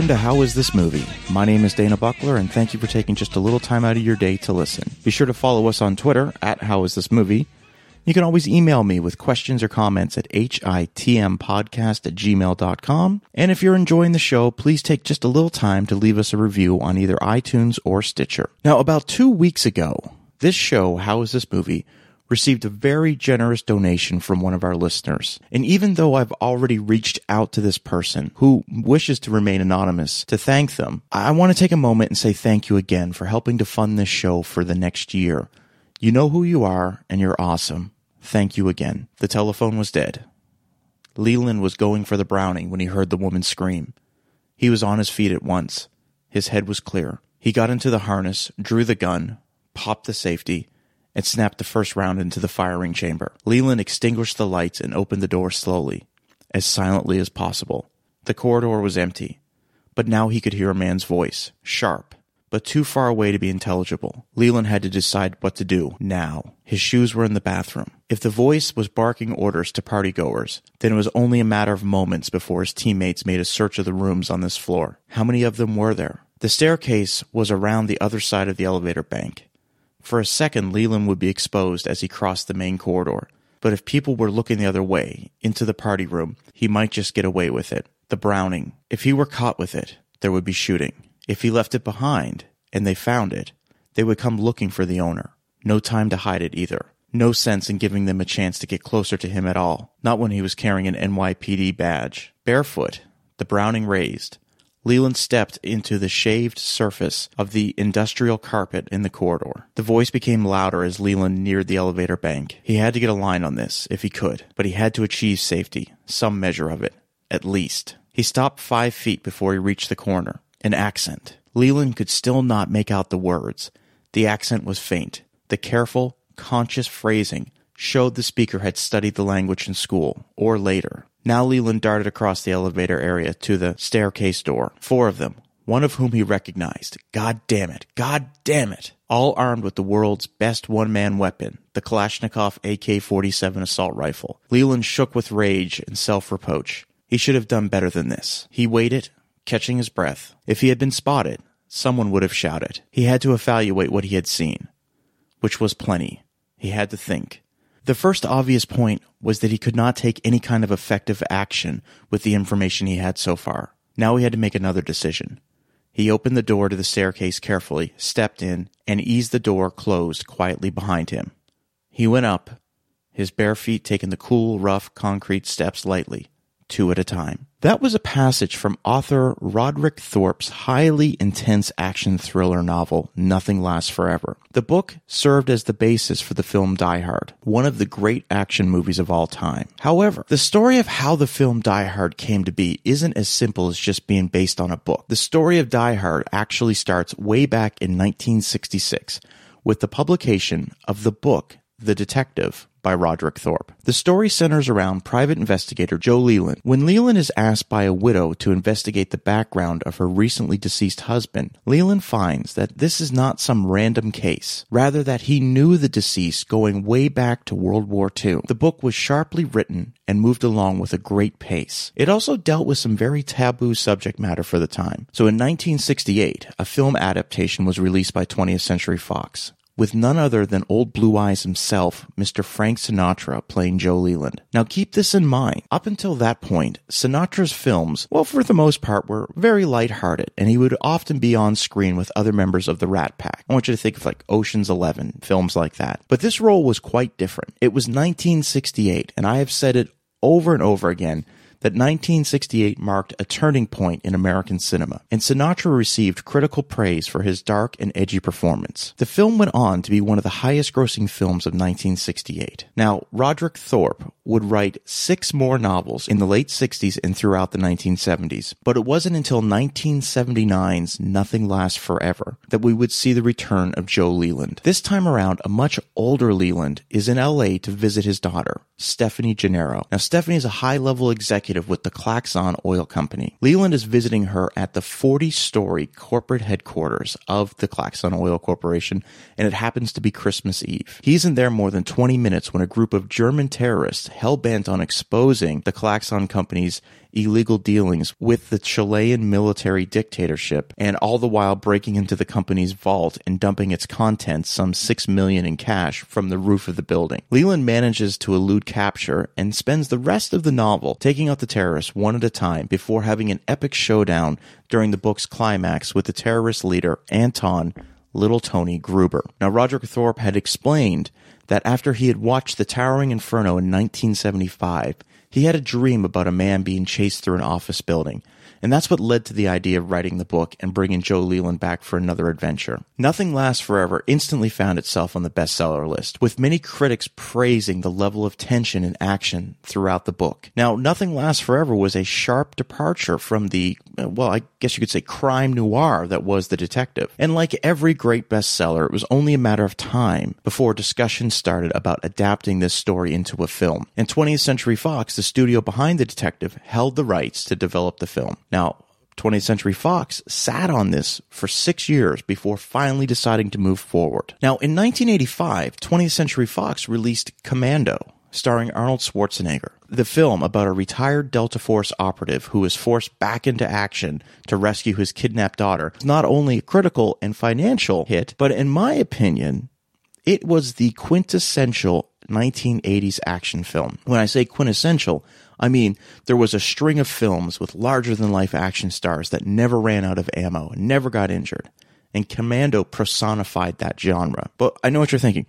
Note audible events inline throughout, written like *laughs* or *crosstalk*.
Welcome to How Is This Movie? My name is Dana Buckler, and thank you for taking just a little time out of your day to listen. Be sure to follow us on Twitter at How Is This Movie. You can always email me with questions or comments at hitmpodcast at gmail.com. And if you're enjoying the show, please take just a little time to leave us a review on either iTunes or Stitcher. Now, about two weeks ago, this show, How Is This Movie, received a very generous donation from one of our listeners. And even though I've already reached out to this person who wishes to remain anonymous to thank them, I want to take a moment and say thank you again for helping to fund this show for the next year. You know who you are, and you're awesome. Thank you again. The telephone was dead. Leland was going for the Browning when he heard the woman scream. He was on his feet at once. His head was clear. He got into the harness, drew the gun, popped the safety, and snapped the first round into the firing chamber. Leland extinguished the lights and opened the door slowly, as silently as possible. The corridor was empty, but now he could hear a man's voice, sharp, but too far away to be intelligible. Leland had to decide what to do now. His shoes were in the bathroom. If the voice was barking orders to partygoers, then it was only a matter of moments before his teammates made a search of the rooms on this floor. How many of them were there? The staircase was around the other side of the elevator bank. For a second, Leland would be exposed as he crossed the main corridor. But if people were looking the other way, into the party room, he might just get away with it. The Browning. If he were caught with it, there would be shooting. If he left it behind, and they found it, they would come looking for the owner. No time to hide it either. No sense in giving them a chance to get closer to him at all. Not when he was carrying an NYPD badge. Barefoot, the Browning raised, Leland stepped into the shaved surface of the industrial carpet in the corridor. The voice became louder as Leland neared the elevator bank. He had to get a line on this, if he could, but he had to achieve safety, some measure of it, at least. He stopped five feet before he reached the corner. An accent. Leland could still not make out the words. The accent was faint. The careful, conscious phrasing showed the speaker had studied the language in school, or later. Now Leland darted across the elevator area to the staircase door. Four of them, one of whom he recognized. God damn it. God damn it. All armed with the world's best one man weapon, the Kalashnikov AK 47 assault rifle. Leland shook with rage and self reproach. He should have done better than this. He waited, catching his breath. If he had been spotted, someone would have shouted. He had to evaluate what he had seen, which was plenty. He had to think. The first obvious point was that he could not take any kind of effective action with the information he had so far. Now he had to make another decision. He opened the door to the staircase carefully, stepped in, and eased the door closed quietly behind him. He went up, his bare feet taking the cool, rough concrete steps lightly, two at a time. That was a passage from author Roderick Thorp's highly intense action thriller novel, Nothing Lasts Forever. The book served as the basis for the film Die Hard, one of the great action movies of all time. However, the story of how the film Die Hard came to be isn't as simple as just being based on a book. The story of Die Hard actually starts way back in 1966 with the publication of the book The Detective by Roderick Thorp. The story centers around private investigator Joe Leland. When Leland is asked by a widow to investigate the background of her recently deceased husband, Leland finds that this is not some random case, rather that he knew the deceased going way back to World War II. The book was sharply written and moved along with a great pace. It also dealt with some very taboo subject matter for the time. So in 1968, a film adaptation was released by 20th Century Fox with none other than old Blue Eyes himself, Mr. Frank Sinatra, playing Joe Leland. Now keep this in mind. Up until that point, Sinatra's films, well, for the most part, were very lighthearted, and he would often be on screen with other members of the Rat Pack. I want you to think of like Ocean's Eleven, films like that. But this role was quite different. It was 1968, and I have said it over and over again that 1968 marked a turning point in American cinema, and Sinatra received critical praise for his dark and edgy performance. The film went on to be one of the highest grossing films of 1968. Now, Roderick Thorp would write six more novels in the late 60s and throughout the 1970s, but it wasn't until 1979's Nothing Lasts Forever that we would see the return of Joe Leland. This time around, a much older Leland is in LA to visit his daughter, Stephanie Gennaro. Now, Stephanie is a high level executive with the Klaxon Oil Company. Leland is visiting her at the 40 story corporate headquarters of the Klaxon Oil Corporation, and it happens to be Christmas Eve. He isn't there more than 20 minutes when a group of German terrorists hell bent on exposing the Klaxon Company's illegal dealings with the Chilean military dictatorship and all the while breaking into the company's vault and dumping its contents some 6 million in cash from the roof of the building. Leland manages to elude capture and spends the rest of the novel taking out the terrorists one at a time before having an epic showdown during the book's climax with the terrorist leader Anton Little Tony Gruber. Now Roger Thorp had explained that after he had watched The Towering Inferno in 1975, he had a dream about a man being chased through an office building, and that's what led to the idea of writing the book and bringing Joe Leland back for another adventure. Nothing Lasts Forever instantly found itself on the bestseller list, with many critics praising the level of tension and action throughout the book. Now, Nothing Lasts Forever was a sharp departure from the, Uh, well, I guess you could say crime noir that was The Detective. And like every great bestseller, it was only a matter of time before discussion started about adapting this story into a film. And 20th Century Fox, the studio behind The Detective, held the rights to develop the film. Now, 20th Century Fox sat on this for six years before finally deciding to move forward. Now, in 1985, 20th Century Fox released Commando, starring Arnold Schwarzenegger. The film about a retired Delta Force operative who is forced back into action to rescue his kidnapped daughter is not only a critical and financial hit, but in my opinion, it was the quintessential 1980s action film. When I say quintessential, I mean, there was a string of films with larger than life action stars that never ran out of ammo never got injured. And Commando personified that genre. But I know what you're thinking.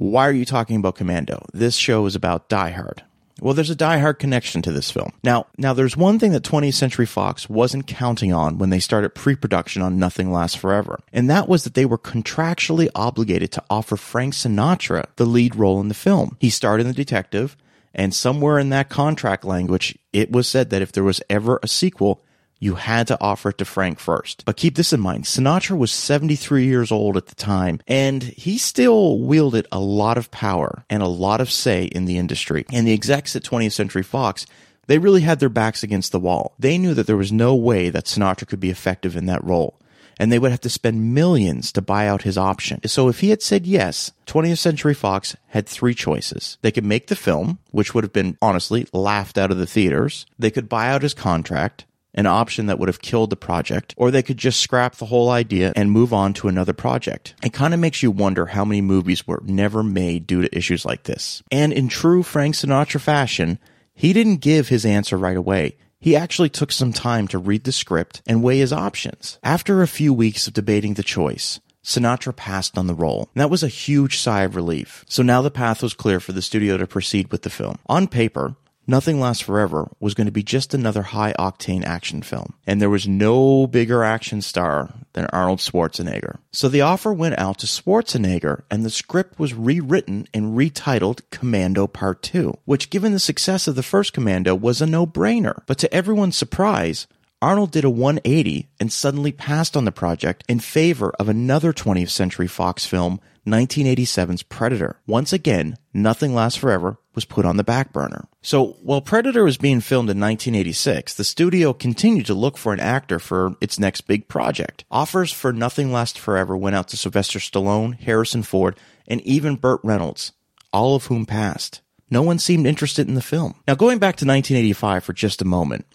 Why are you talking about Commando? This show is about Die Hard. Well, there's a die-hard connection to this film. Now, now there's one thing that 20th Century Fox wasn't counting on when they started pre-production on Nothing Lasts Forever, and that was that they were contractually obligated to offer Frank Sinatra the lead role in the film. He starred in The Detective, and somewhere in that contract language, it was said that if there was ever a sequel, you had to offer it to Frank first. But keep this in mind Sinatra was 73 years old at the time, and he still wielded a lot of power and a lot of say in the industry. And the execs at 20th Century Fox they really had their backs against the wall. They knew that there was no way that Sinatra could be effective in that role and they would have to spend millions to buy out his option. So if he had said yes, 20th Century Fox had three choices. They could make the film, which would have been honestly laughed out of the theaters. They could buy out his contract, an option that would have killed the project, or they could just scrap the whole idea and move on to another project. It kind of makes you wonder how many movies were never made due to issues like this. And in true Frank Sinatra fashion, he didn't give his answer right away. He actually took some time to read the script and weigh his options. After a few weeks of debating the choice, Sinatra passed on the role. And that was a huge sigh of relief. So now the path was clear for the studio to proceed with the film. On paper, Nothing Lasts Forever was going to be just another high octane action film, and there was no bigger action star than Arnold Schwarzenegger. So the offer went out to Schwarzenegger, and the script was rewritten and retitled Commando Part 2, which, given the success of the first Commando, was a no brainer. But to everyone's surprise, Arnold did a 180 and suddenly passed on the project in favor of another 20th Century Fox film, 1987's Predator. Once again, Nothing Lasts Forever was put on the back burner. So, while Predator was being filmed in 1986, the studio continued to look for an actor for its next big project. Offers for Nothing Lasts Forever went out to Sylvester Stallone, Harrison Ford, and even Burt Reynolds, all of whom passed. No one seemed interested in the film. Now, going back to 1985 for just a moment,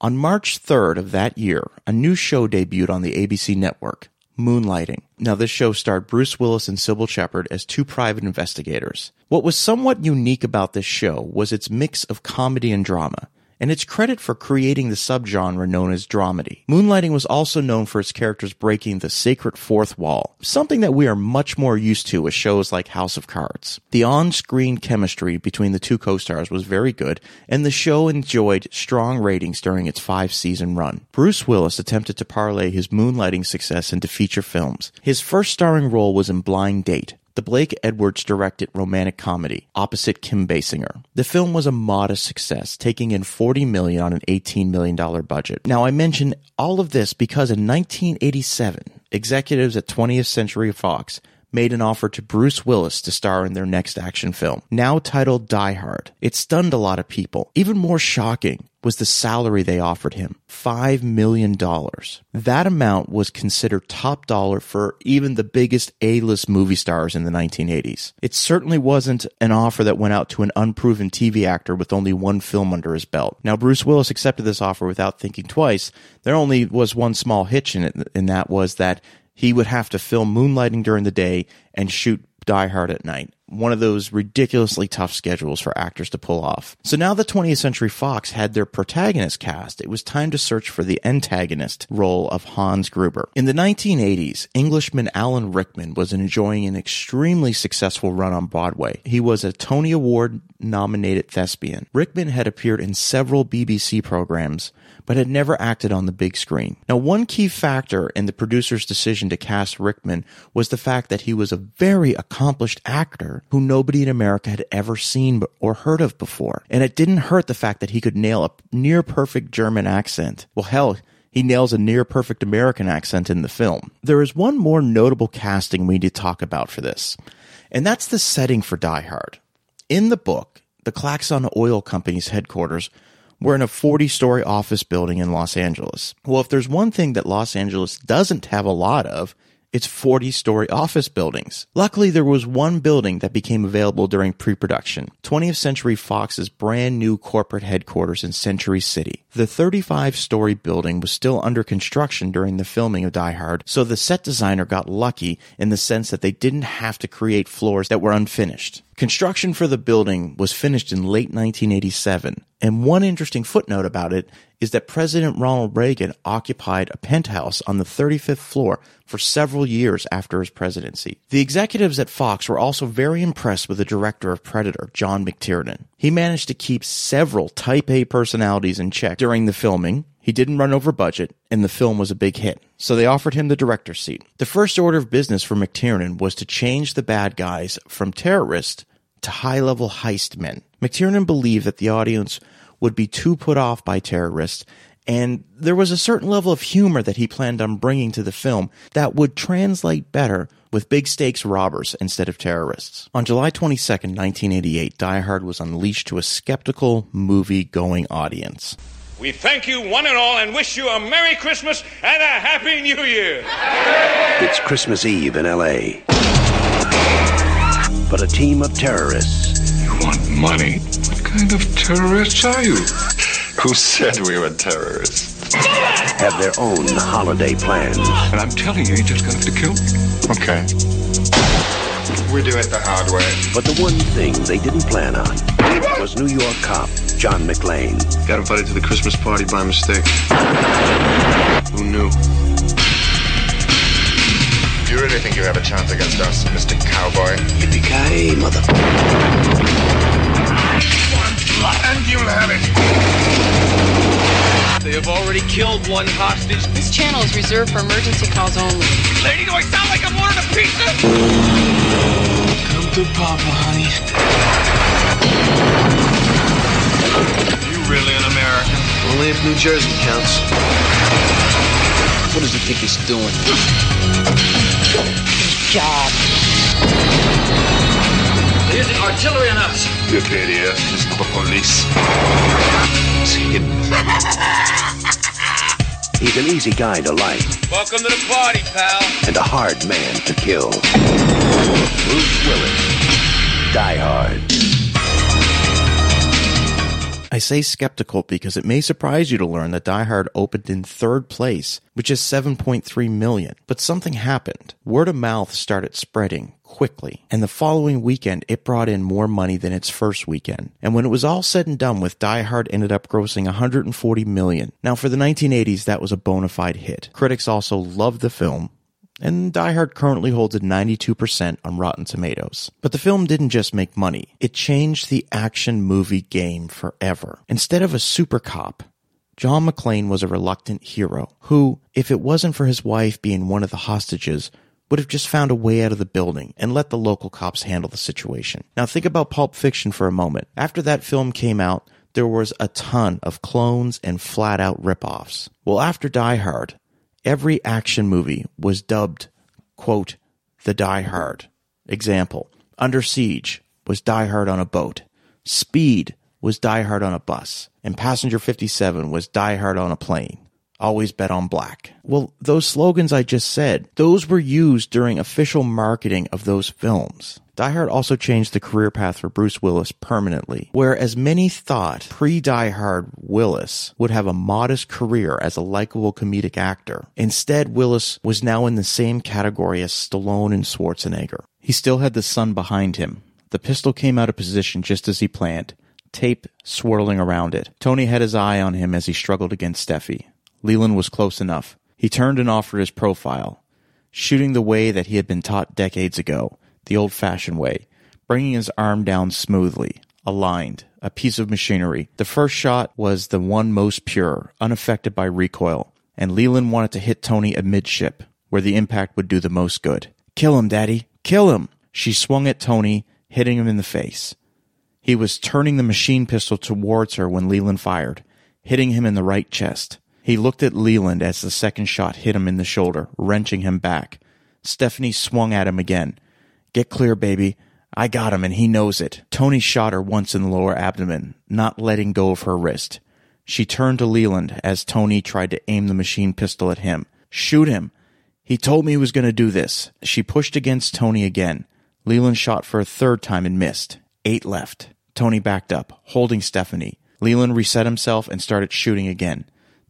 on March 3rd of that year, a new show debuted on the ABC network, Moonlighting. Now, this show starred Bruce Willis and Cybill Shepherd as two private investigators. What was somewhat unique about this show was its mix of comedy and drama and its credit for creating the subgenre known as dramedy. Moonlighting was also known for its characters breaking the sacred fourth wall, something that we are much more used to with shows like House of Cards. The on-screen chemistry between the two co-stars was very good, and the show enjoyed strong ratings during its five-season run. Bruce Willis attempted to parlay his moonlighting success into feature films. His first starring role was in Blind Date, the Blake Edwards directed romantic comedy opposite Kim Basinger. The film was a modest success, taking in 40 million on an 18 million dollar budget. Now I mention all of this because in 1987, executives at 20th Century Fox made an offer to Bruce Willis to star in their next action film, now titled Die Hard. It stunned a lot of people. Even more shocking was the salary they offered him $5 million. That amount was considered top dollar for even the biggest A list movie stars in the 1980s. It certainly wasn't an offer that went out to an unproven TV actor with only one film under his belt. Now, Bruce Willis accepted this offer without thinking twice. There only was one small hitch in it, and that was that he would have to film moonlighting during the day and shoot Die Hard at night. One of those ridiculously tough schedules for actors to pull off. So now the 20th Century Fox had their protagonist cast. It was time to search for the antagonist role of Hans Gruber. In the 1980s, Englishman Alan Rickman was enjoying an extremely successful run on Broadway. He was a Tony Award nominated thespian. Rickman had appeared in several BBC programs but had never acted on the big screen. Now, one key factor in the producer's decision to cast Rickman was the fact that he was a very accomplished actor who nobody in America had ever seen or heard of before. And it didn't hurt the fact that he could nail a near perfect German accent. Well, hell, he nails a near perfect American accent in the film. There is one more notable casting we need to talk about for this, and that's the setting for Die Hard. In the book, the Klaxon Oil Company's headquarters we're in a 40 story office building in Los Angeles. Well, if there's one thing that Los Angeles doesn't have a lot of, it's 40 story office buildings. Luckily, there was one building that became available during pre production 20th Century Fox's brand new corporate headquarters in Century City. The 35 story building was still under construction during the filming of Die Hard, so the set designer got lucky in the sense that they didn't have to create floors that were unfinished. Construction for the building was finished in late 1987, and one interesting footnote about it is that President Ronald Reagan occupied a penthouse on the 35th floor for several years after his presidency. The executives at Fox were also very impressed with the director of Predator, John McTiernan. He managed to keep several Type A personalities in check during the filming, he didn't run over budget, and the film was a big hit. So they offered him the director's seat. The first order of business for McTiernan was to change the bad guys from terrorists to high level heist men. McTiernan believed that the audience would be too put off by terrorists, and there was a certain level of humor that he planned on bringing to the film that would translate better with big stakes robbers instead of terrorists. On July 22, 1988, Die Hard was unleashed to a skeptical movie going audience. We thank you one and all and wish you a Merry Christmas and a Happy New Year. It's Christmas Eve in L.A. But a team of terrorists. You want money? What kind of terrorists are you? Who said we were terrorists? Have their own holiday plans. And I'm telling you, you're just gonna have to kill me. Okay. We do it the hard way. But the one thing they didn't plan on was New York cop John McClane. Got invited to the Christmas party by mistake. Who knew? Do You really think you have a chance against us, Mr. Cowboy? Yippee-ki-yay, mother... And you'll have it. They have already killed one hostage. This channel is reserved for emergency calls only. Lady, do I sound like I'm ordering a pizza? Come to Papa, honey. You really an American? Only if New Jersey counts. What does he think he's doing? Job. They're using artillery on us. You idiot. It's the police. It's hidden. He's an easy guy to like Welcome to the party, pal. and a hard man to kill. Bruce Willis. Die Hard. I say skeptical because it may surprise you to learn that Die Hard opened in third place, which is 7.3 million. But something happened. Word of mouth started spreading quickly, and the following weekend it brought in more money than its first weekend. And when it was all said and done with, Die Hard ended up grossing 140 million. Now for the 1980s, that was a bona fide hit. Critics also loved the film, and Die Hard currently holds a 92% on Rotten Tomatoes. But the film didn't just make money, it changed the action movie game forever. Instead of a super cop, John McClane was a reluctant hero who, if it wasn't for his wife being one of the hostages, would have just found a way out of the building and let the local cops handle the situation. Now think about Pulp Fiction for a moment. After that film came out, there was a ton of clones and flat out ripoffs. Well, after Die Hard, every action movie was dubbed, quote, the Die Hard. Example Under Siege was Die Hard on a boat. Speed was Die Hard on a bus. And Passenger 57 was Die Hard on a plane. Always bet on black. Well, those slogans I just said, those were used during official marketing of those films. Die Hard also changed the career path for Bruce Willis permanently, whereas many thought pre Die Hard Willis would have a modest career as a likable comedic actor. Instead, Willis was now in the same category as Stallone and Schwarzenegger. He still had the sun behind him. The pistol came out of position just as he planned, tape swirling around it. Tony had his eye on him as he struggled against Steffi. Leland was close enough. He turned and offered his profile, shooting the way that he had been taught decades ago, the old fashioned way, bringing his arm down smoothly, aligned, a piece of machinery. The first shot was the one most pure, unaffected by recoil, and Leland wanted to hit Tony amidship, where the impact would do the most good. Kill him, Daddy! Kill him! She swung at Tony, hitting him in the face. He was turning the machine pistol towards her when Leland fired, hitting him in the right chest. He looked at Leland as the second shot hit him in the shoulder, wrenching him back. Stephanie swung at him again. Get clear, baby. I got him and he knows it. Tony shot her once in the lower abdomen, not letting go of her wrist. She turned to Leland as Tony tried to aim the machine pistol at him. Shoot him. He told me he was going to do this. She pushed against Tony again. Leland shot for a third time and missed. Eight left. Tony backed up, holding Stephanie. Leland reset himself and started shooting again.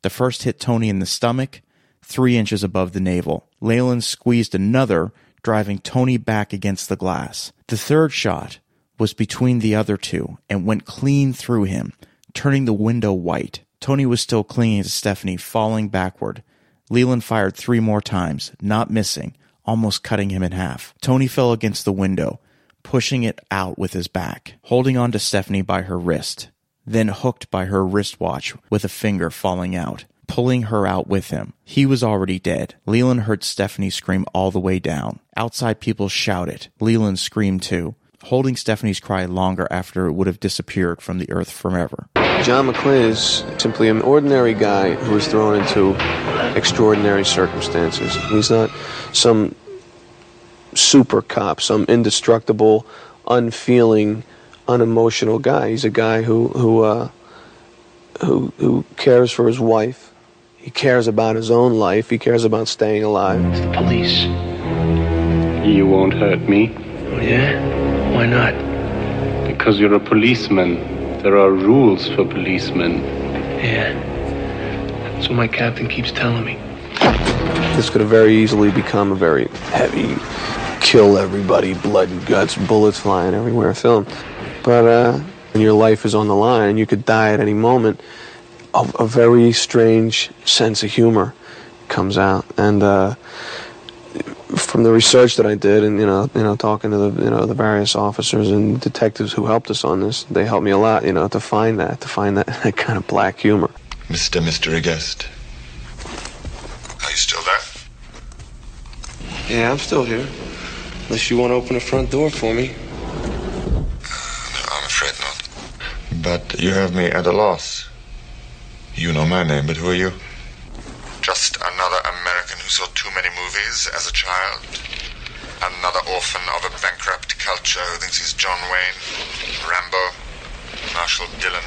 The first hit Tony in the stomach, three inches above the navel. Leland squeezed another, driving Tony back against the glass. The third shot was between the other two and went clean through him, turning the window white. Tony was still clinging to Stephanie, falling backward. Leland fired three more times, not missing, almost cutting him in half. Tony fell against the window, pushing it out with his back, holding on to Stephanie by her wrist, then hooked by her wristwatch with a finger falling out, pulling her out with him. He was already dead. Leland heard Stephanie scream all the way down. Outside people shouted. Leland screamed too, holding Stephanie's cry longer after it would have disappeared from the earth forever. John McClane is simply an ordinary guy who was thrown into extraordinary circumstances. He's not some super cop, some indestructible, unfeeling, unemotional guy. He's a guy who who uh, who who cares for his wife. He cares about his own life. He cares about staying alive. It's the police. You won't hurt me Oh, yeah? Why not? because you're a policeman. There are rules for policemen. Yeah. That's what my captain keeps telling me. This could have very easily become a very heavy, kill everybody, blood and guts, bullets flying everywhere film. But uh, when your life is on the line, you could die at any moment. A, a very strange sense of humor comes out, and uh, from the research that I did, and you know, you know, talking to the you know the various officers and detectives who helped us on this, they helped me a lot, you know, to find that, to find that, *laughs* that kind of black humor. Mr. Mystery Guest. Are you still there? Yeah, I'm still here. Unless you want to open the front door for me. No, I'm afraid not. But you have me at a loss. You know my name, but who are you? Just another American who saw too many movies as a child. Another orphan of a bankrupt culture who thinks he's John Wayne, Rambo, Marshal Dillon.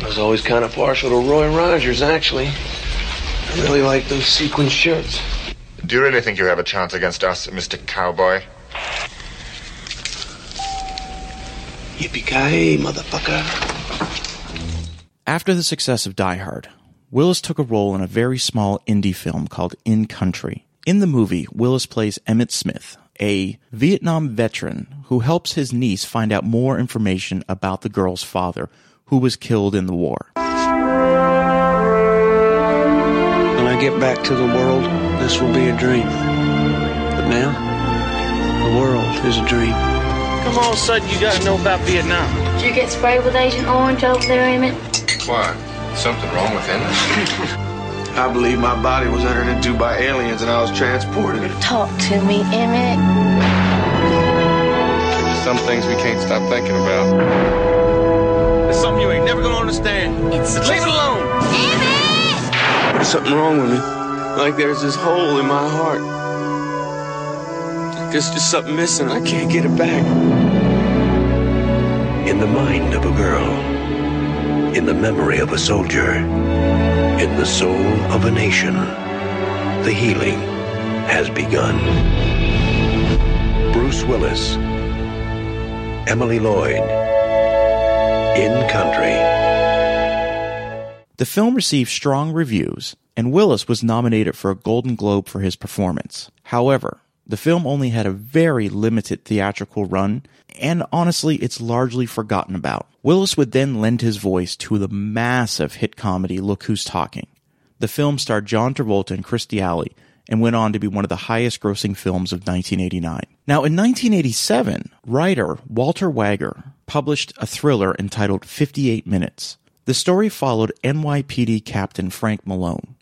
I was always kind of partial to Roy Rogers, actually. I really like those sequin shirts. Do you really think you have a chance against us, Mr. Cowboy? Yippee-ki-yay, motherfucker. After the success of Die Hard, Willis took a role in a very small indie film called In Country. In the movie, Willis plays Emmett Smith, a Vietnam veteran who helps his niece find out more information about the girl's father, who was killed in the war. When I get back to the world, this will be a dream. But now, the world is a dream. Come all of a sudden you gotta know about Vietnam. Did you get sprayed with Agent Orange over there, Emmett? Why? Something wrong with him? *laughs* I believe my body was entered into by aliens and I was transported. Talk to me, Emmett. There's some things we can't stop thinking about. It's something you ain't never gonna understand. It's Leave it alone. Emmett! There's something wrong with me. Like there's this hole in my heart. There's just something missing. I can't get it back. In the mind of a girl, in the memory of a soldier, in the soul of a nation, the healing has begun. Bruce Willis, Emily Lloyd, in country. The film received strong reviews, and Willis was nominated for a Golden Globe for his performance. However, the film only had a very limited theatrical run, and honestly, it's largely forgotten about. Willis would then lend his voice to the massive hit comedy Look Who's Talking. The film starred John Travolta and Kirstie Alley and went on to be one of the highest grossing films of 1989. Now, in 1987, writer Walter Wager published a thriller entitled 58 Minutes. The story followed NYPD Captain Frank Malone,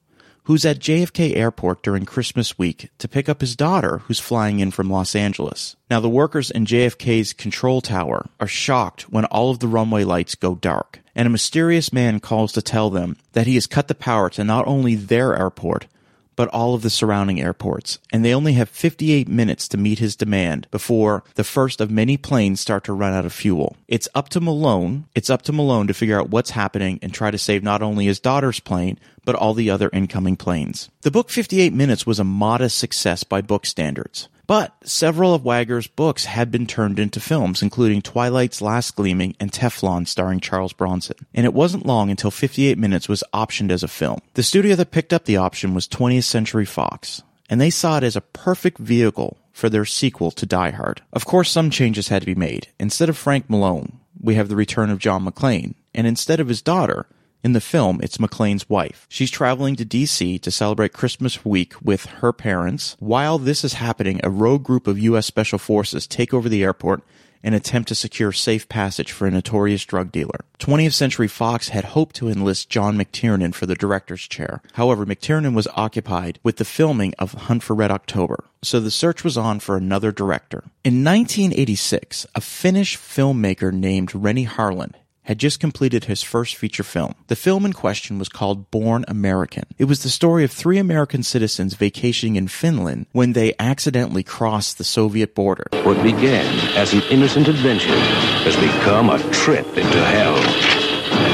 who's at JFK Airport during Christmas week to pick up his daughter who's flying in from Los Angeles. Now, the workers in JFK's control tower are shocked when all of the runway lights go dark, and a mysterious man calls to tell them that he has cut the power to not only their airport, but all of the surrounding airports, and they only have 58 minutes to meet his demand before the first of many planes start to run out of fuel. It's up to Malone, it's up to Malone to figure out what's happening and try to save not only his daughter's plane, but all the other incoming planes. The book 58 Minutes was a modest success by book standards. But several of Wager's books had been turned into films, including Twilight's Last Gleaming and Telefon starring Charles Bronson. And it wasn't long until 58 Minutes was optioned as a film. The studio that picked up the option was 20th Century Fox, and they saw it as a perfect vehicle for their sequel to Die Hard. Of course, some changes had to be made. Instead of Frank Malone, we have the return of John McClane, and instead of his daughter, in the film, it's McClane's wife. She's traveling to DC to celebrate Christmas week with her parents. While this is happening, a rogue group of U.S. Special Forces take over the airport and attempt to secure safe passage for a notorious drug dealer. 20th Century Fox had hoped to enlist John McTiernan for the director's chair. However, McTiernan was occupied with the filming of Hunt for Red October, so the search was on for another director. In 1986, a Finnish filmmaker named Renny Harlin had just completed his first feature film. The film in question was called Born American. It was the story of three American citizens vacationing in Finland when they accidentally crossed the Soviet border. What began as an innocent adventure has become a trip into hell.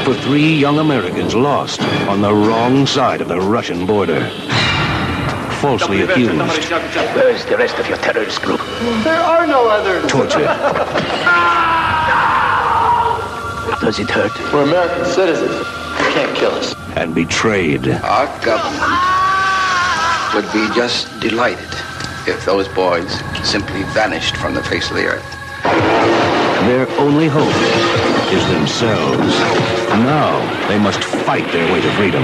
For three young Americans lost on the wrong side of the Russian border. Falsely accused, Where's the rest of your terrorist group? There are no others. tortured, *laughs* *laughs* Does it hurt? We're American citizens. You can't kill us. and betrayed. Our government would be just delighted if those boys simply vanished from the face of the earth. Their only hope is themselves. Now they must fight their way to freedom.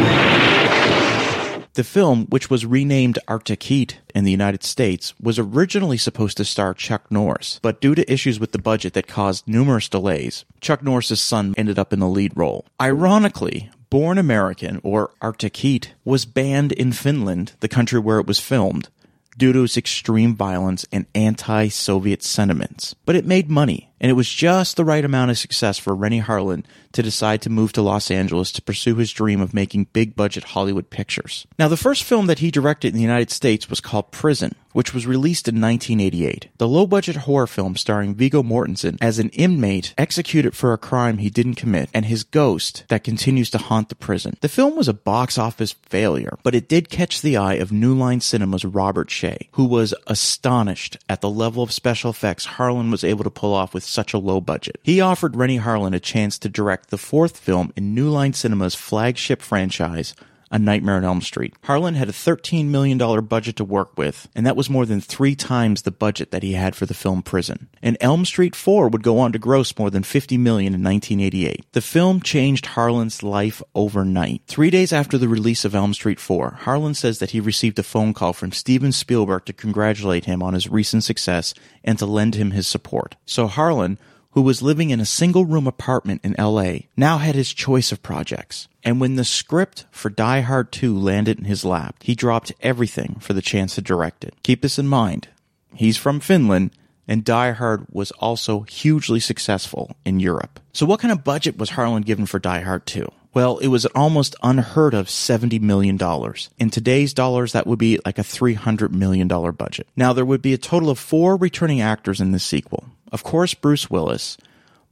The film, which was renamed Arctic Heat in the United States, was originally supposed to star Chuck Norris, but due to issues with the budget that caused numerous delays, Chuck Norris's son ended up in the lead role. Ironically, Born American, or Arctic Heat, was banned in Finland, the country where it was filmed, due to its extreme violence and anti Soviet sentiments. But it made money, and it was just the right amount of success for Renny Harlin to decide to move to Los Angeles to pursue his dream of making big budget Hollywood pictures. Now, the first film that he directed in the United States was called Prison, which was released in 1988. The low budget horror film starring Viggo Mortensen as an inmate executed for a crime he didn't commit and his ghost that continues to haunt the prison. The film was a box office failure, but it did catch the eye of New Line Cinema's Robert Shaye, who was astonished at the level of special effects Harlin was able to pull off with such a low budget. He offered Renny Harlin a chance to direct the fourth film in New Line Cinema's flagship franchise, a Nightmare on Elm Street. Harlin had a $13 million budget to work with, and that was more than three times the budget that he had for the film Prison. And Elm Street 4 would go on to gross more than 50 million in 1988. The film changed Harlin's life overnight. Three days after the release of Elm Street 4, Harlin says that he received a phone call from Steven Spielberg to congratulate him on his recent success and to lend him his support. So Harlin, who was living in a single room apartment in LA, now had his choice of projects. And when the script for Die Hard 2 landed in his lap, he dropped everything for the chance to direct it. Keep this in mind. He's from Finland, and Die Hard was also hugely successful in Europe. So what kind of budget was Harlin given for Die Hard 2? Well, it was an almost unheard of $70 million. In today's dollars, that would be like a $300 million budget. Now, there would be a total of four returning actors in this sequel. Of course, Bruce Willis,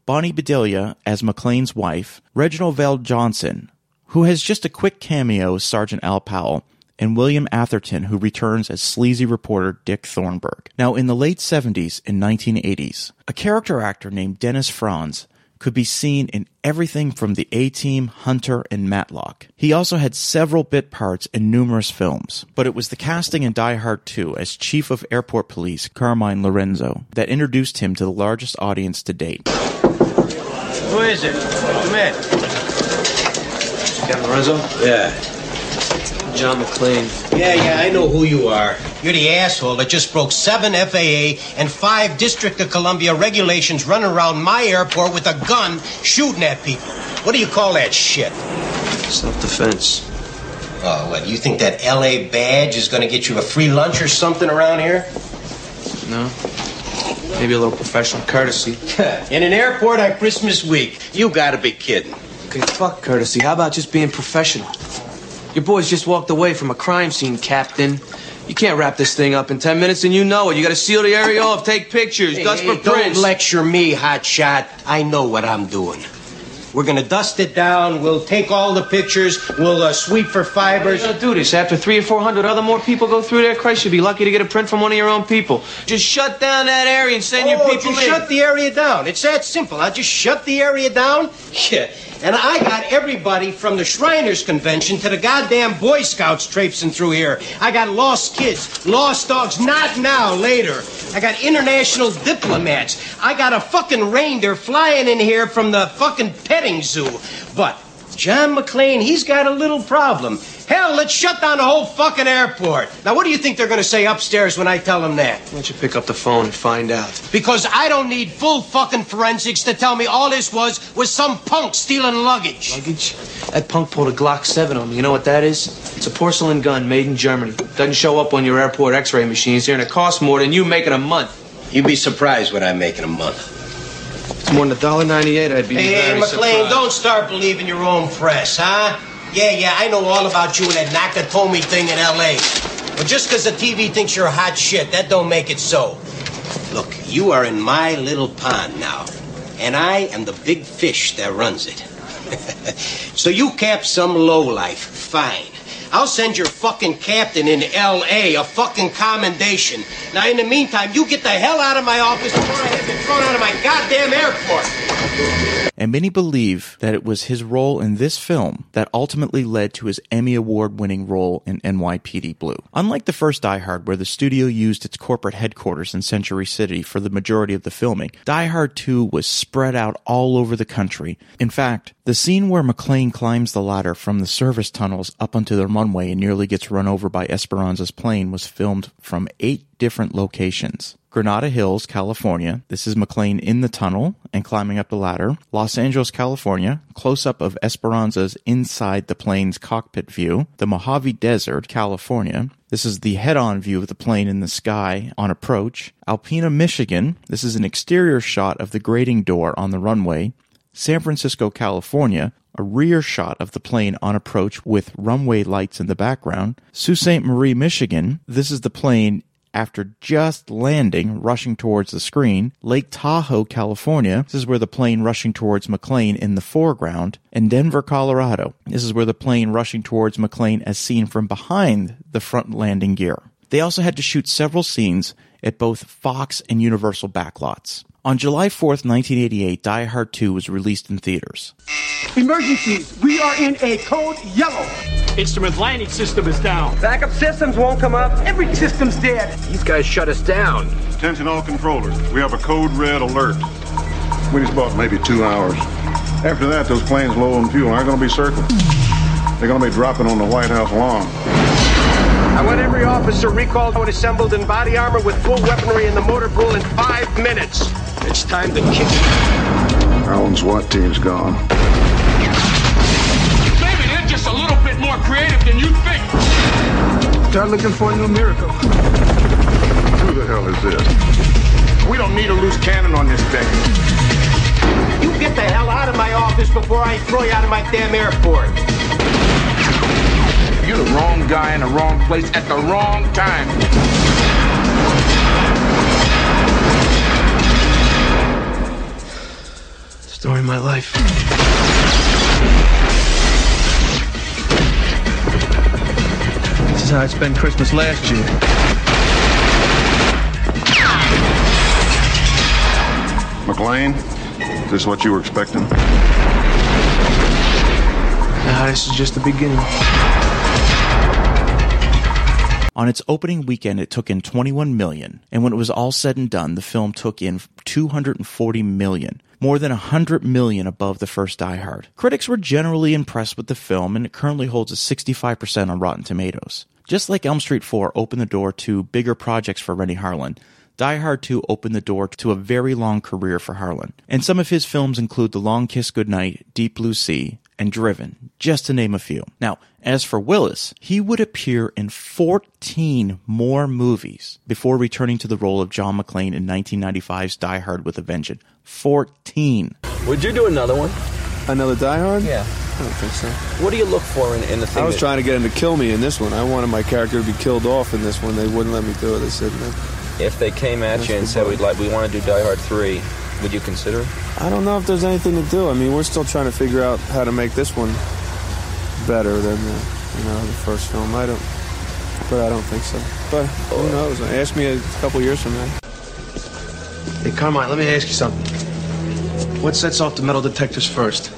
Bonnie Bedelia as McClane's wife, Reginald VelJohnson, who has just a quick cameo as Sergeant Al Powell, and William Atherton, who returns as sleazy reporter Dick Thornburg. Now, in the late 70s and 1980s, a character actor named Dennis Franz could be seen in everything from the A Team, Hunter, and Matlock. He also had several bit parts in numerous films, but it was the casting in Die Hard 2 as Chief of Airport Police Carmine Lorenzo that introduced him to the largest audience to date. Who is it? Come in. Captain Lorenzo? Yeah. John McClane. Yeah, yeah, I know who you are. You're the asshole that just broke seven FAA and five District of Columbia regulations running around my airport with a gun shooting at people. What do you call that shit? Self-defense. Oh, what, you think that LA badge is gonna get you a free lunch or something around here? No. Maybe a little professional courtesy. *laughs* In an airport on Christmas week. You gotta be kidding. Okay, fuck courtesy. How about just being professional? Your boys just walked away from a crime scene, Captain. You can't wrap this thing up in 10 minutes and you know it. You gotta seal the area off, take pictures, Hey, dust hey, for prints. Don't lecture me, hotshot. I know what I'm doing. We're gonna dust it down. We'll take all the pictures. We'll uh, sweep for fibers. Don't do this. After three or four hundred other more people go through there, Christ, you'd be lucky to get a print from one of your own people. Just shut down that area and send your Oh, people just in. shut the area down. It's that simple. I just shut the area down. *laughs* Yeah. And I got everybody from the Shriners Convention to the goddamn Boy Scouts traipsing through here. I got lost kids, lost dogs, not now, later. I got international diplomats. I got a fucking reindeer flying in here from the fucking petting zoo. But John McClane, he's got a little problem. Hell, let's shut down the whole fucking airport. Now, what do you think they're going to say upstairs when I tell them that? Why don't you pick up the phone and find out? Because I don't need full fucking forensics to tell me all this was was some punk stealing luggage. Luggage? That punk pulled a Glock 7 on me. You know what that is? It's a porcelain gun made in Germany. Doesn't show up on your airport x-ray machines here, and it costs more than you make in a month. You'd be surprised what I make in a month. It's more than $1.98, I'd be Hey, hey, very McClane, surprised. don't start believing your own press, huh? Yeah, yeah, I know all about you and that Nakatomi thing in L.A. But just because the TV thinks you're hot shit, that don't make it so. Look, you are in my little pond now, and I am the big fish that runs it. *laughs* so you cap some lowlife, fine. I'll send your fucking captain in L.A. a fucking commendation. Now, in the meantime, you get the hell out of my office before I have you thrown out of my goddamn airport. And many believe that it was his role in this film that ultimately led to his Emmy Award winning role in NYPD Blue. Unlike the first Die Hard, where the studio used its corporate headquarters in Century City for the majority of the filming, Die Hard 2 was spread out all over the country. In fact, the scene where McClane climbs the ladder from the service tunnels up onto the runway and nearly gets run over by Esperanza's plane was filmed from eight different locations. Granada Hills, California. This is McClane in the tunnel and climbing up the ladder. Los Angeles, California. Close up of Esperanza's inside the plane's cockpit view. The Mojave Desert, California. This is the head on view of the plane in the sky on approach. Alpena, Michigan. This is an exterior shot of the grating door on the runway. San Francisco, California, a rear shot of the plane on approach with runway lights in the background. Sault Ste. Marie, Michigan, this is the plane after just landing, rushing towards the screen. Lake Tahoe, California, this is where the plane rushing towards McClane in the foreground. And Denver, Colorado, this is where the plane rushing towards McClane as seen from behind the front landing gear. They also had to shoot several scenes at both Fox and Universal backlots. On July 4th, 1988, Die Hard 2 was released in theaters. Emergencies. We are in a code yellow. Instrument landing system is down. Backup systems won't come up. Every system's dead. These guys shut us down. Attention all controllers. We have a code red alert. We just bought maybe two hours. After that, those planes low on fuel aren't going to be circling. They're going to be dropping on the White House lawn. I want every officer recalled and assembled in body armor with full weaponry in the motor pool in five minutes. It's time to kick it. Our own SWAT team's gone. Creative than you think. Start looking for a new miracle. Who the hell is this? We don't need a loose cannon on this thing. You get the hell out of my office before before I throw you out of my damn airport. You're the wrong guy in the wrong place at the wrong time. Story of my life. Is how I spent Christmas last year. McClane, is this what you were expecting? Nah, this is just the beginning. On its opening weekend, it took in 21 million, and when it was all said and done, the film took in 240 million, more than 100 million above the first Die Hard. Critics were generally impressed with the film, and it currently holds a 65% on Rotten Tomatoes. Just like Elm Street 4 opened the door to bigger projects for Renny Harlin, Die Hard 2 opened the door to a very long career for Harlin. And some of his films include The Long Kiss Goodnight, Deep Blue Sea, and Driven, just to name a few. Now, as for Willis, he would appear in 14 more movies before returning to the role of John McClane in 1995's Die Hard with a Vengeance. 14. Would you do another one? Another Die Hard? Yeah. I don't think so. What do you look for in, in the thing? I was that- trying to get him to kill me in this one. I wanted my character to be killed off in this one. They wouldn't let me do it. They said, no. If they came at you and said we'd like we want to do Die Hard three, would you consider it? I don't know if there's anything to do. I mean, we're still trying to figure out how to make this one better than the, you know, the first film. I don't, but I don't think so. But who oh. knows? Ask me a couple years from now. Hey, Carmine, let me ask you something. What sets off the metal detectors first?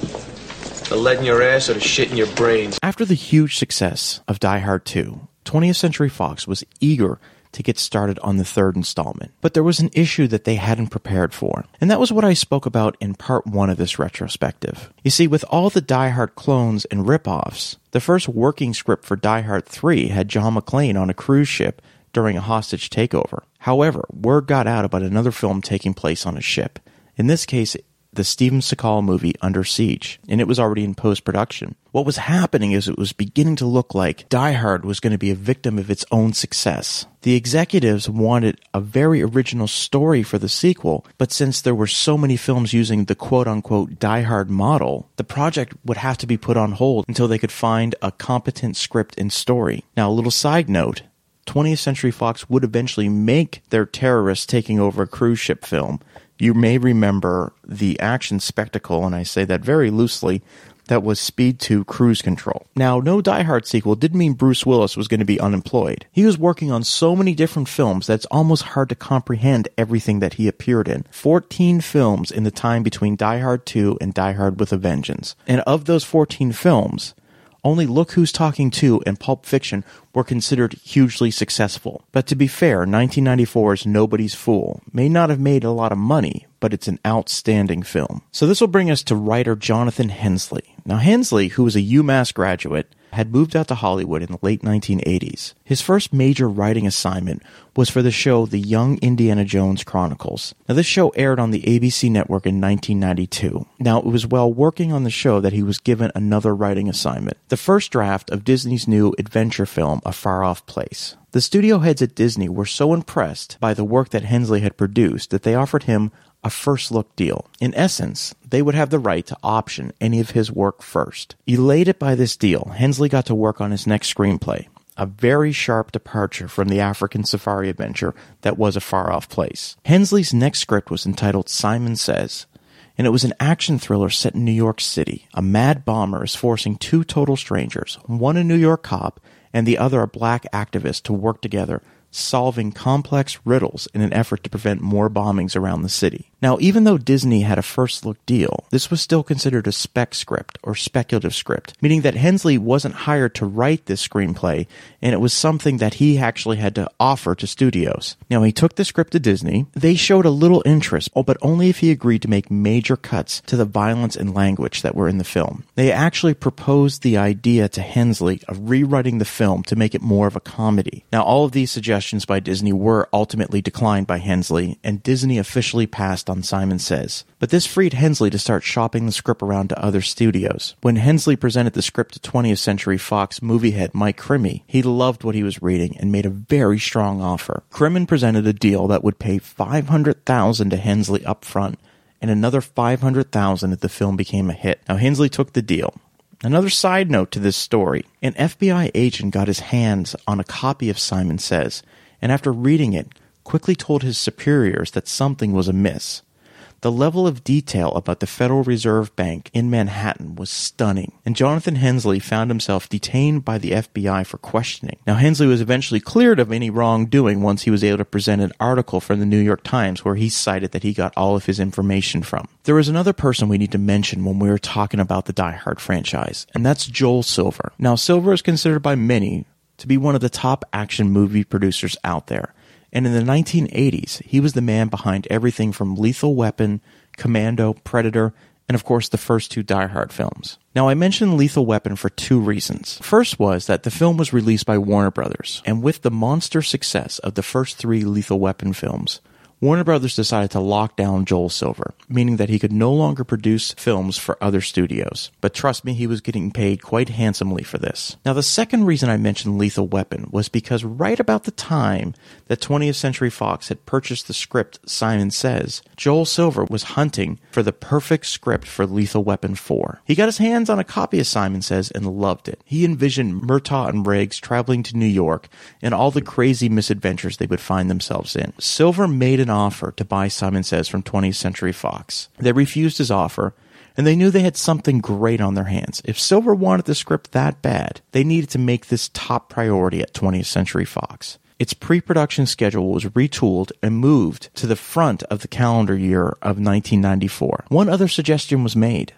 The lead in your ass or the shit in your brains? After the huge success of Die Hard 2, 20th Century Fox was eager to get started on the third installment. But there was an issue that they hadn't prepared for. And that was what I spoke about in part one of this retrospective. You see, with all the Die Hard clones and ripoffs, the first working script for Die Hard 3 had John McClane on a cruise ship during a hostage takeover. However, word got out about another film taking place on a ship. In this case, the Steven Seagal movie Under Siege, and it was already in post production. What was happening is it was beginning to look like Die Hard was going to be a victim of its own success. The executives wanted a very original story for the sequel, but since there were so many films using the quote unquote Die Hard model, the project would have to be put on hold until they could find a competent script and story. Now, a little side note 20th Century Fox would eventually make their terrorists taking over a cruise ship film. You may remember the action spectacle, and I say that very loosely, that was Speed 2 Cruise Control. Now, no Die Hard sequel didn't mean Bruce Willis was going to be unemployed. He was working on so many different films that it's almost hard to comprehend everything that he appeared in. 14 films in the time between Die Hard 2 and Die Hard with a Vengeance. And of those 14 films, only Look Who's Talking 2 and Pulp Fiction were considered hugely successful. But to be fair, 1994's Nobody's Fool may not have made a lot of money, but it's an outstanding film. So this will bring us to writer Jonathan Hensleigh. Now, Hensleigh, who was a UMass graduate, had moved out to Hollywood in the late 1980s. His first major writing assignment was for the show The Young Indiana Jones Chronicles. Now, this show aired on the ABC network in 1992. Now, it was while working on the show that he was given another writing assignment the first draft of Disney's new adventure film, A Far Off Place. The studio heads at Disney were so impressed by the work that Hensleigh had produced that they offered him a first look deal. In essence, they would have the right to option any of his work first. Elated by this deal, Hensleigh got to work on his next screenplay, a very sharp departure from the African safari adventure that was a far off place. Hensleigh's next script was entitled Simon Says, and it was an action thriller set in New York City. A mad bomber is forcing two total strangers, one a New York cop and the other a black activist, to work together solving complex riddles in an effort to prevent more bombings around the city. Now, even though Disney had a first look deal, this was still considered a spec script or speculative script, meaning that Hensleigh wasn't hired to write this screenplay, and it was something that he actually had to offer to studios. Now, he took the script to Disney. They showed a little interest, oh, but only if he agreed to make major cuts to the violence and language that were in the film. They actually proposed the idea to Hensleigh of rewriting the film to make it more of a comedy. Now, all of these suggestions by Disney were ultimately declined by Hensleigh, and Disney officially passed on Simon Says. But this freed Hensleigh to start shopping the script around to other studios. When Hensleigh presented the script to 20th Century Fox movie head Mike Crimmy, he loved what he was reading and made a very strong offer. Crimmin presented a deal that would pay 500000 to Hensleigh up front and another 500,000 if the film became a hit. Now Hensleigh took the deal. Another side note to this story an FBI agent got his hands on a copy of Simon Says, and after reading it, quickly told his superiors that something was amiss. The level of detail about the Federal Reserve Bank in Manhattan was stunning, and Jonathan Hensleigh found himself detained by the FBI for questioning. Now, Hensleigh was eventually cleared of any wrongdoing once he was able to present an article from the New York Times where he cited that he got all of his information from. There is another person we need to mention when we are talking about the Die Hard franchise, and that's Joel Silver. Now, Silver is considered by many to be one of the top action movie producers out there. And in the 1980s, he was the man behind everything from Lethal Weapon, Commando, Predator, and of course the first two Die Hard films. Now, I mentioned Lethal Weapon for two reasons. First was that the film was released by Warner Brothers, and with the monster success of the first three Lethal Weapon films, Warner Brothers decided to lock down Joel Silver, meaning that he could no longer produce films for other studios. But trust me, he was getting paid quite handsomely for this. Now, the second reason I mentioned Lethal Weapon was because right about the time that 20th Century Fox had purchased the script Simon Says, Joel Silver was hunting for the perfect script for Lethal Weapon 4. He got his hands on a copy of Simon Says and loved it. He envisioned Murtaugh and Riggs traveling to New York and all the crazy misadventures they would find themselves in. Silver made an offer to buy Simon Says from 20th Century Fox. They refused his offer, and they knew they had something great on their hands. If Silver wanted the script that bad, they needed to make this top priority at 20th Century Fox. Its pre production schedule was retooled and moved to the front of the calendar year of 1994. One other suggestion was made.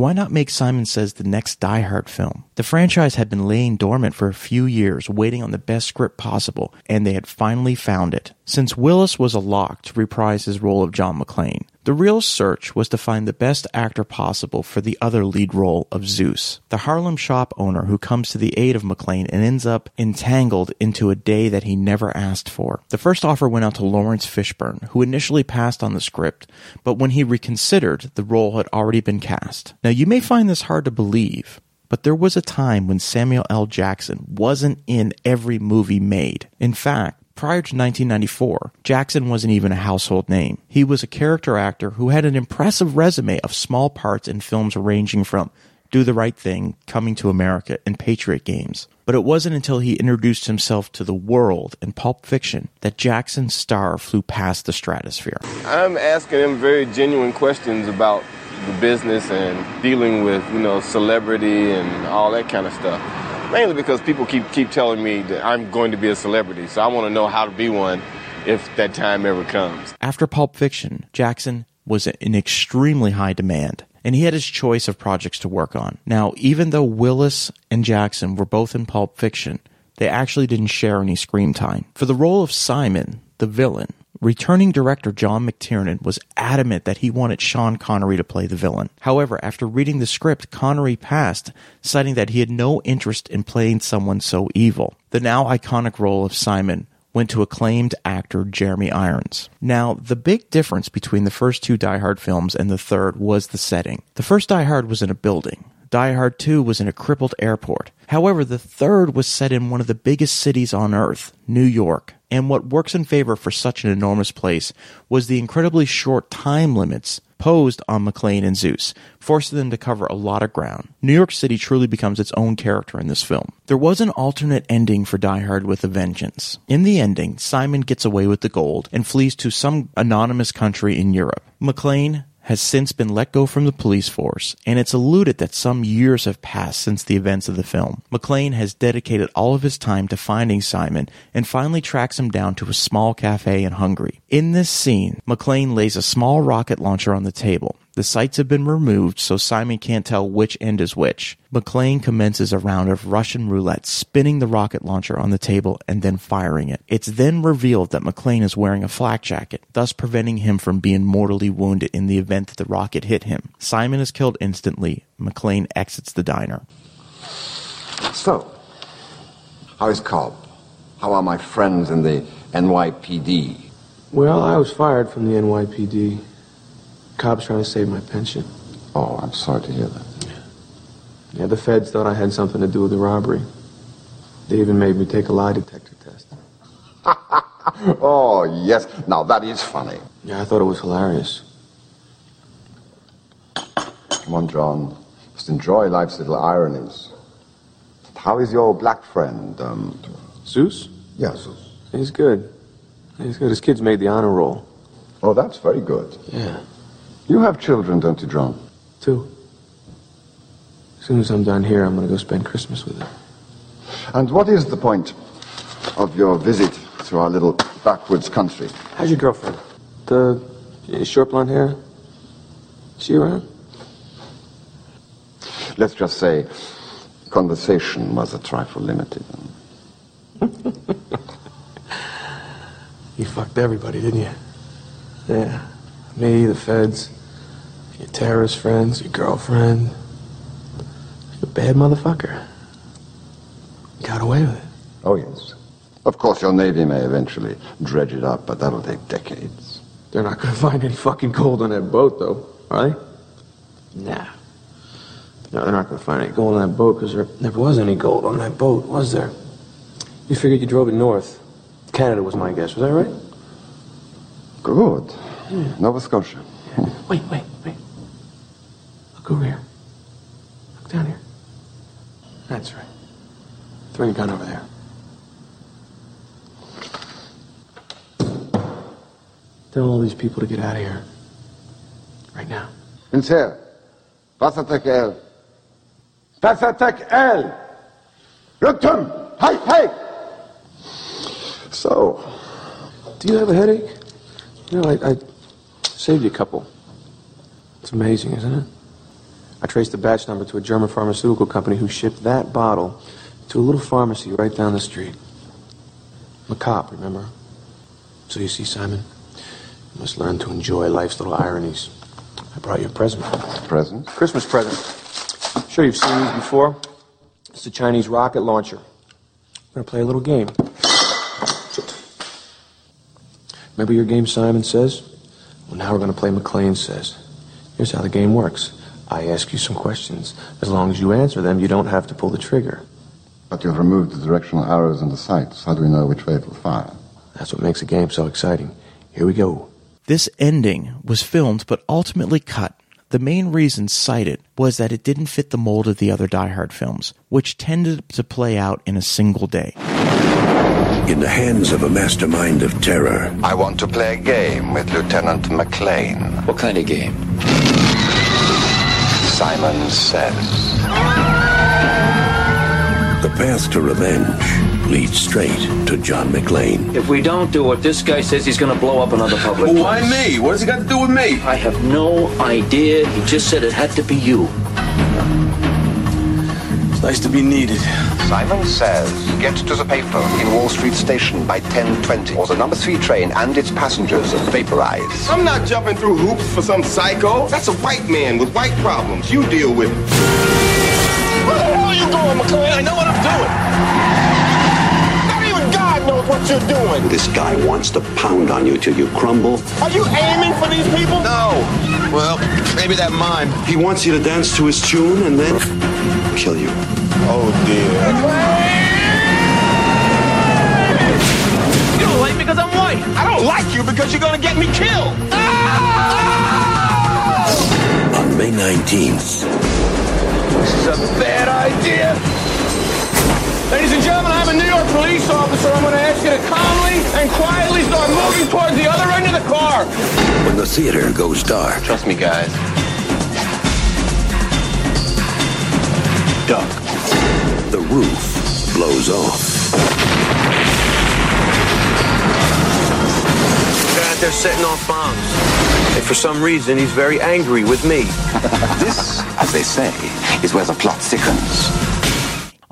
Why not make Simon Says the next Die Hard film? The franchise had been laying dormant for a few years, waiting on the best script possible, and they had finally found it. Since Willis was a lock to reprise his role of John McClane, the real search was to find the best actor possible for the other lead role of Zeus, the Harlem shop owner who comes to the aid of McClane and ends up entangled into a day that he never asked for. The first offer went out to Laurence Fishburne, who initially passed on the script, but when he reconsidered, the role had already been cast. Now, you may find this hard to believe, but there was a time when Samuel L. Jackson wasn't in every movie made. In fact, Prior to 1994, Jackson wasn't even a household name. He was a character actor who had an impressive resume of small parts in films ranging from Do the Right Thing, Coming to America, and Patriot Games. But it wasn't until he introduced himself to the world in Pulp Fiction that Jackson's star flew past the stratosphere. I'm asking him very genuine questions about the business and dealing with, you know, celebrity and all that kind of stuff mainly because people keep keep telling me that I'm going to be a celebrity, so I want to know how to be one if that time ever comes. After Pulp Fiction, Jackson was in extremely high demand, and he had his choice of projects to work on. Now, even though Willis and Jackson were both in Pulp Fiction, they actually didn't share any screen time. For the role of Simon, the villain, Returning director John McTiernan was adamant that he wanted Sean Connery to play the villain. However, after reading the script, Connery passed, citing that he had no interest in playing someone so evil. The now iconic role of Simon went to acclaimed actor Jeremy Irons. Now, the big difference between the first two Die Hard films and the third was the setting. The first Die Hard was in a building. Die Hard 2 was in a crippled airport. However, the third was set in one of the biggest cities on earth, New York. And what works in favor for such an enormous place was the incredibly short time limits posed on McClane and Zeus, forcing them to cover a lot of ground. New York City truly becomes its own character in this film. There was an alternate ending for Die Hard with a Vengeance. In the ending, Simon gets away with the gold and flees to some anonymous country in Europe. McClane, has since been let go from the police force, and it's alluded that some years have passed since the events of the film. McClane has dedicated all of his time to finding Simon and finally tracks him down to a small cafe in Hungary. In this scene, McClane lays a small rocket launcher on the table. The sights have been removed so Simon can't tell which end is which. McClane commences a round of Russian roulette, spinning the rocket launcher on the table and then firing it. It's then revealed that McClane is wearing a flak jacket, thus preventing him from being mortally wounded in the event that the rocket hit him. Simon is killed instantly. McClane exits the diner. So, how is Cobb? How are my friends in the NYPD? Well, I was fired from the NYPD. Cobb's trying to save my pension. Oh, I'm sorry to hear that. Yeah, the feds thought I had something to do with the robbery. They even made me take a lie detector test. *laughs* oh, yes. Now, that is funny. Yeah, I thought it was hilarious. Come on, John. Just enjoy life's little ironies. How is your black friend, um... Zeus? Yeah, Zeus. He's good. He's good. His kid's made the honor roll. Oh, that's very good. Yeah. You have children, don't you, John? Two. As soon as I'm done here, I'm going to go spend Christmas with them. And what is the point of your visit to our little backwoods country? How's your girlfriend? The short blonde hair? Is she around? Let's just say conversation was a trifle limited. *laughs* You fucked everybody, didn't you? Yeah. Me, the feds, your terrorist friends, your girlfriend. You're a bad motherfucker. You Got away with it. Oh, yes. Of course, your Navy may eventually dredge it up, but that'll take decades. They're not gonna *laughs* find any fucking gold on that boat, though, are they? Nah. No, they're not gonna find any gold on that boat because there never was any gold on that boat, was there? You figured you drove it north. Canada was my guess, was that right? Good. Nova Scotia. Wait, wait, wait. Look over here. Look down here. That's right. Throw your gun over there. Tell all these people to get out of here. Right now. Sincere. Passatek el. Passatek el. Rücktum. Hey, hey. So, Do you have a headache? You know, I, I saved you a couple. It's amazing, isn't it? I traced the batch number to a German pharmaceutical company who shipped that bottle to a little pharmacy right down the street. I'm a cop, remember? So you see, Simon, you must learn to enjoy life's little ironies. I brought you a present. Present? Christmas present. Sure, you've seen these before. It's a Chinese rocket launcher. We're gonna play a little game. Remember your game, Simon Says? Well, now we're going to play McClane Says. Here's how the game works I ask you some questions. As long as you answer them, you don't have to pull the trigger. But you've removed the directional arrows and the sights. How do we know which way it will fire? That's what makes a game so exciting. Here we go. This ending was filmed but ultimately cut. The main reason cited was that it didn't fit the mold of the other Die Hard films, which tended to play out in a single day. In the hands of a mastermind of terror, I want to play a game with Lieutenant McClane. What kind of game? Simon says. the path to revenge leads straight to John McClane. If we don't do what this guy says, he's gonna blow up another public Well, why place. me? What has it got to do with me? I have no idea. He just said it had to be you. It's nice to be needed. Simon says, get to the paper in Wall Street Station by 10.20, or the number three train and its passengers vaporize. I'm not jumping through hoops for some psycho. That's a white man with white problems. You deal with it. Where the hell are you going, McClane? I know what I'm doing. Not even God knows what you're doing. This guy wants to pound on you till you crumble. Are you aiming for these people? No. Well, maybe that mime. He wants you to dance to his tune and then kill you. Oh, dear. You don't like me because I'm white. I don't like you because you're going to get me killed. Ah! On May 19th, This is a bad idea. Ladies and gentlemen, I'm a New York police officer. I'm going to ask you to calmly and quietly start moving towards the other end of the car. when the theater goes dark, Trust me, guys. Duck, the roof blows off. They're out there setting off bombs. And for some reason, he's very angry with me. *laughs* This, as they say, is where the plot thickens.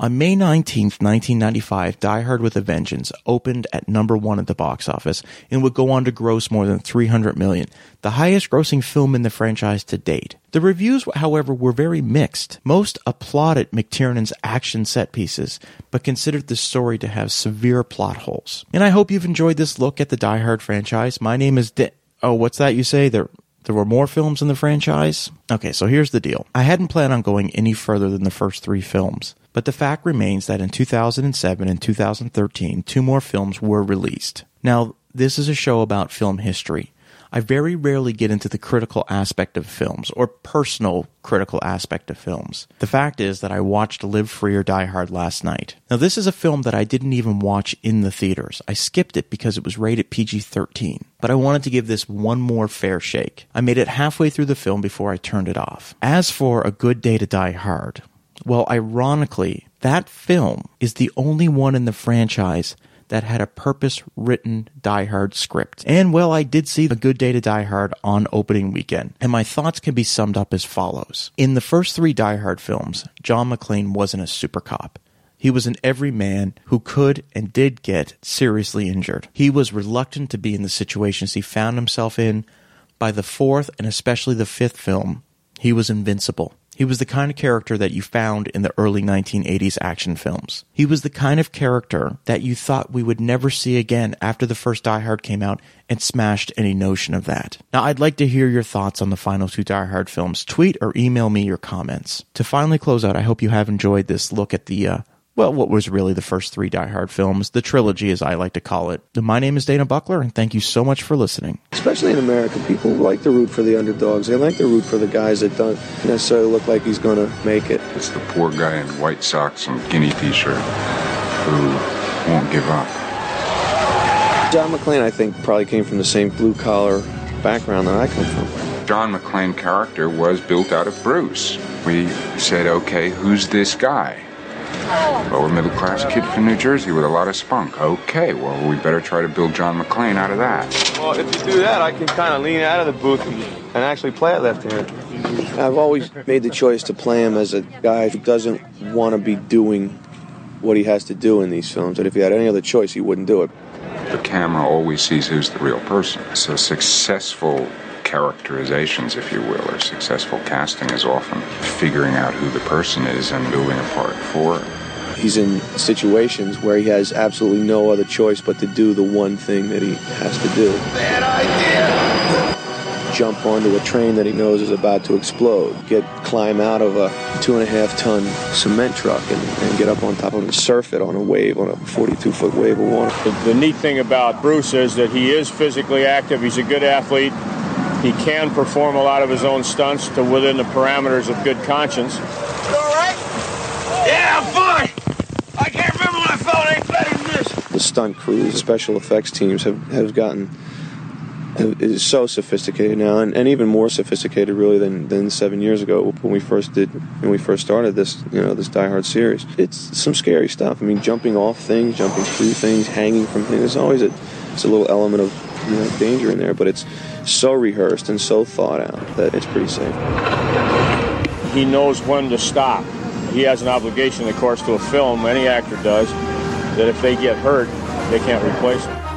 On May 19th, 1995, Die Hard with a Vengeance opened at number one at the box office and would go on to gross more than 300 million, the highest grossing film in the franchise to date. The reviews, however, were very mixed. Most applauded McTiernan's action set pieces, but considered the story to have severe plot holes. And I hope you've enjoyed this look at the Die Hard franchise. My name is Di- Oh, what's that you say? There there were more films in the franchise? Okay, so here's the deal. I hadn't planned on going any further than the first three films, but the fact remains that in 2007 and 2013, two more films were released. Now, this is a show about film history. I very rarely get into the critical aspect of films or personal critical aspect of films. The fact is that I watched Live Free or Die Hard last night. Now, this is a film that I didn't even watch in the theaters. I skipped it because it was rated PG 13. But I wanted to give this one more fair shake. I made it halfway through the film before I turned it off. As for A Good Day to Die Hard, well, ironically, that film is the only one in the franchise that had a purpose written Die Hard script. And well, I did see A Good Day to Die Hard on opening weekend, and my thoughts can be summed up as follows. In the first three Die Hard films, John McClane wasn't a super cop. He was an everyman who could and did get seriously injured. He was reluctant to be in the situations he found himself in. By the fourth and especially the fifth film, he was invincible. He was the kind of character that you found in the early 1980s action films. He was the kind of character that you thought we would never see again after the first Die Hard came out and smashed any notion of that. Now, I'd like to hear your thoughts on the final two Die Hard films. Tweet or email me your comments. To finally close out, I hope you have enjoyed this look at the uh, well, what was really the first three Die Hard films, the trilogy as I like to call it. My name is Dana Buckler, and thank you so much for listening. Especially in America, people like to root for the underdogs. They like to root for the guys that don't necessarily look like he's going to make it. It's the poor guy in white socks and guinea t-shirt who won't give up. John McClane, I think, probably came from the same blue collar background that I come from. John McClane character was built out of Bruce. We said, okay, who's this guy? Lower middle class kid from New Jersey with a lot of spunk. Okay, well, we better try to build John McClane out of that. Well, if you do that, I can kind of lean out of the booth and, and actually play it left hand. I've always made the choice to play him as a guy who doesn't want to be doing what he has to do in these films. That if he had any other choice, he wouldn't do it. The camera always sees who's the real person. So successful characterizations, if you will, or successful casting is often figuring out who the person is and building a part for it. He's in situations where he has absolutely no other choice but to do the one thing that he has to do. Bad idea. Jump onto a train that he knows is about to explode. Get climb out of a two and a half ton cement truck and, and get up on top of it and surf it on a wave, on a 42 foot wave of water. The, the neat thing about Bruce is that he is physically active. He's a good athlete. He can perform a lot of his own stunts to within the parameters of good conscience. You all right? Yeah, I'm fine. I can't any better than this. The stunt crews, special effects teams have, have gotten is so sophisticated now, and, and even more sophisticated really than, than seven years ago when we first did when we first started this you know this Die Hard series. It's some scary stuff. I mean, jumping off things, jumping through things, hanging from things. There's always a it's a little element of you know, danger in there, but it's so rehearsed and so thought out that it's pretty safe. He knows when to stop. He has an obligation, of course, to a film, any actor does, that if they get hurt, they can't replace him.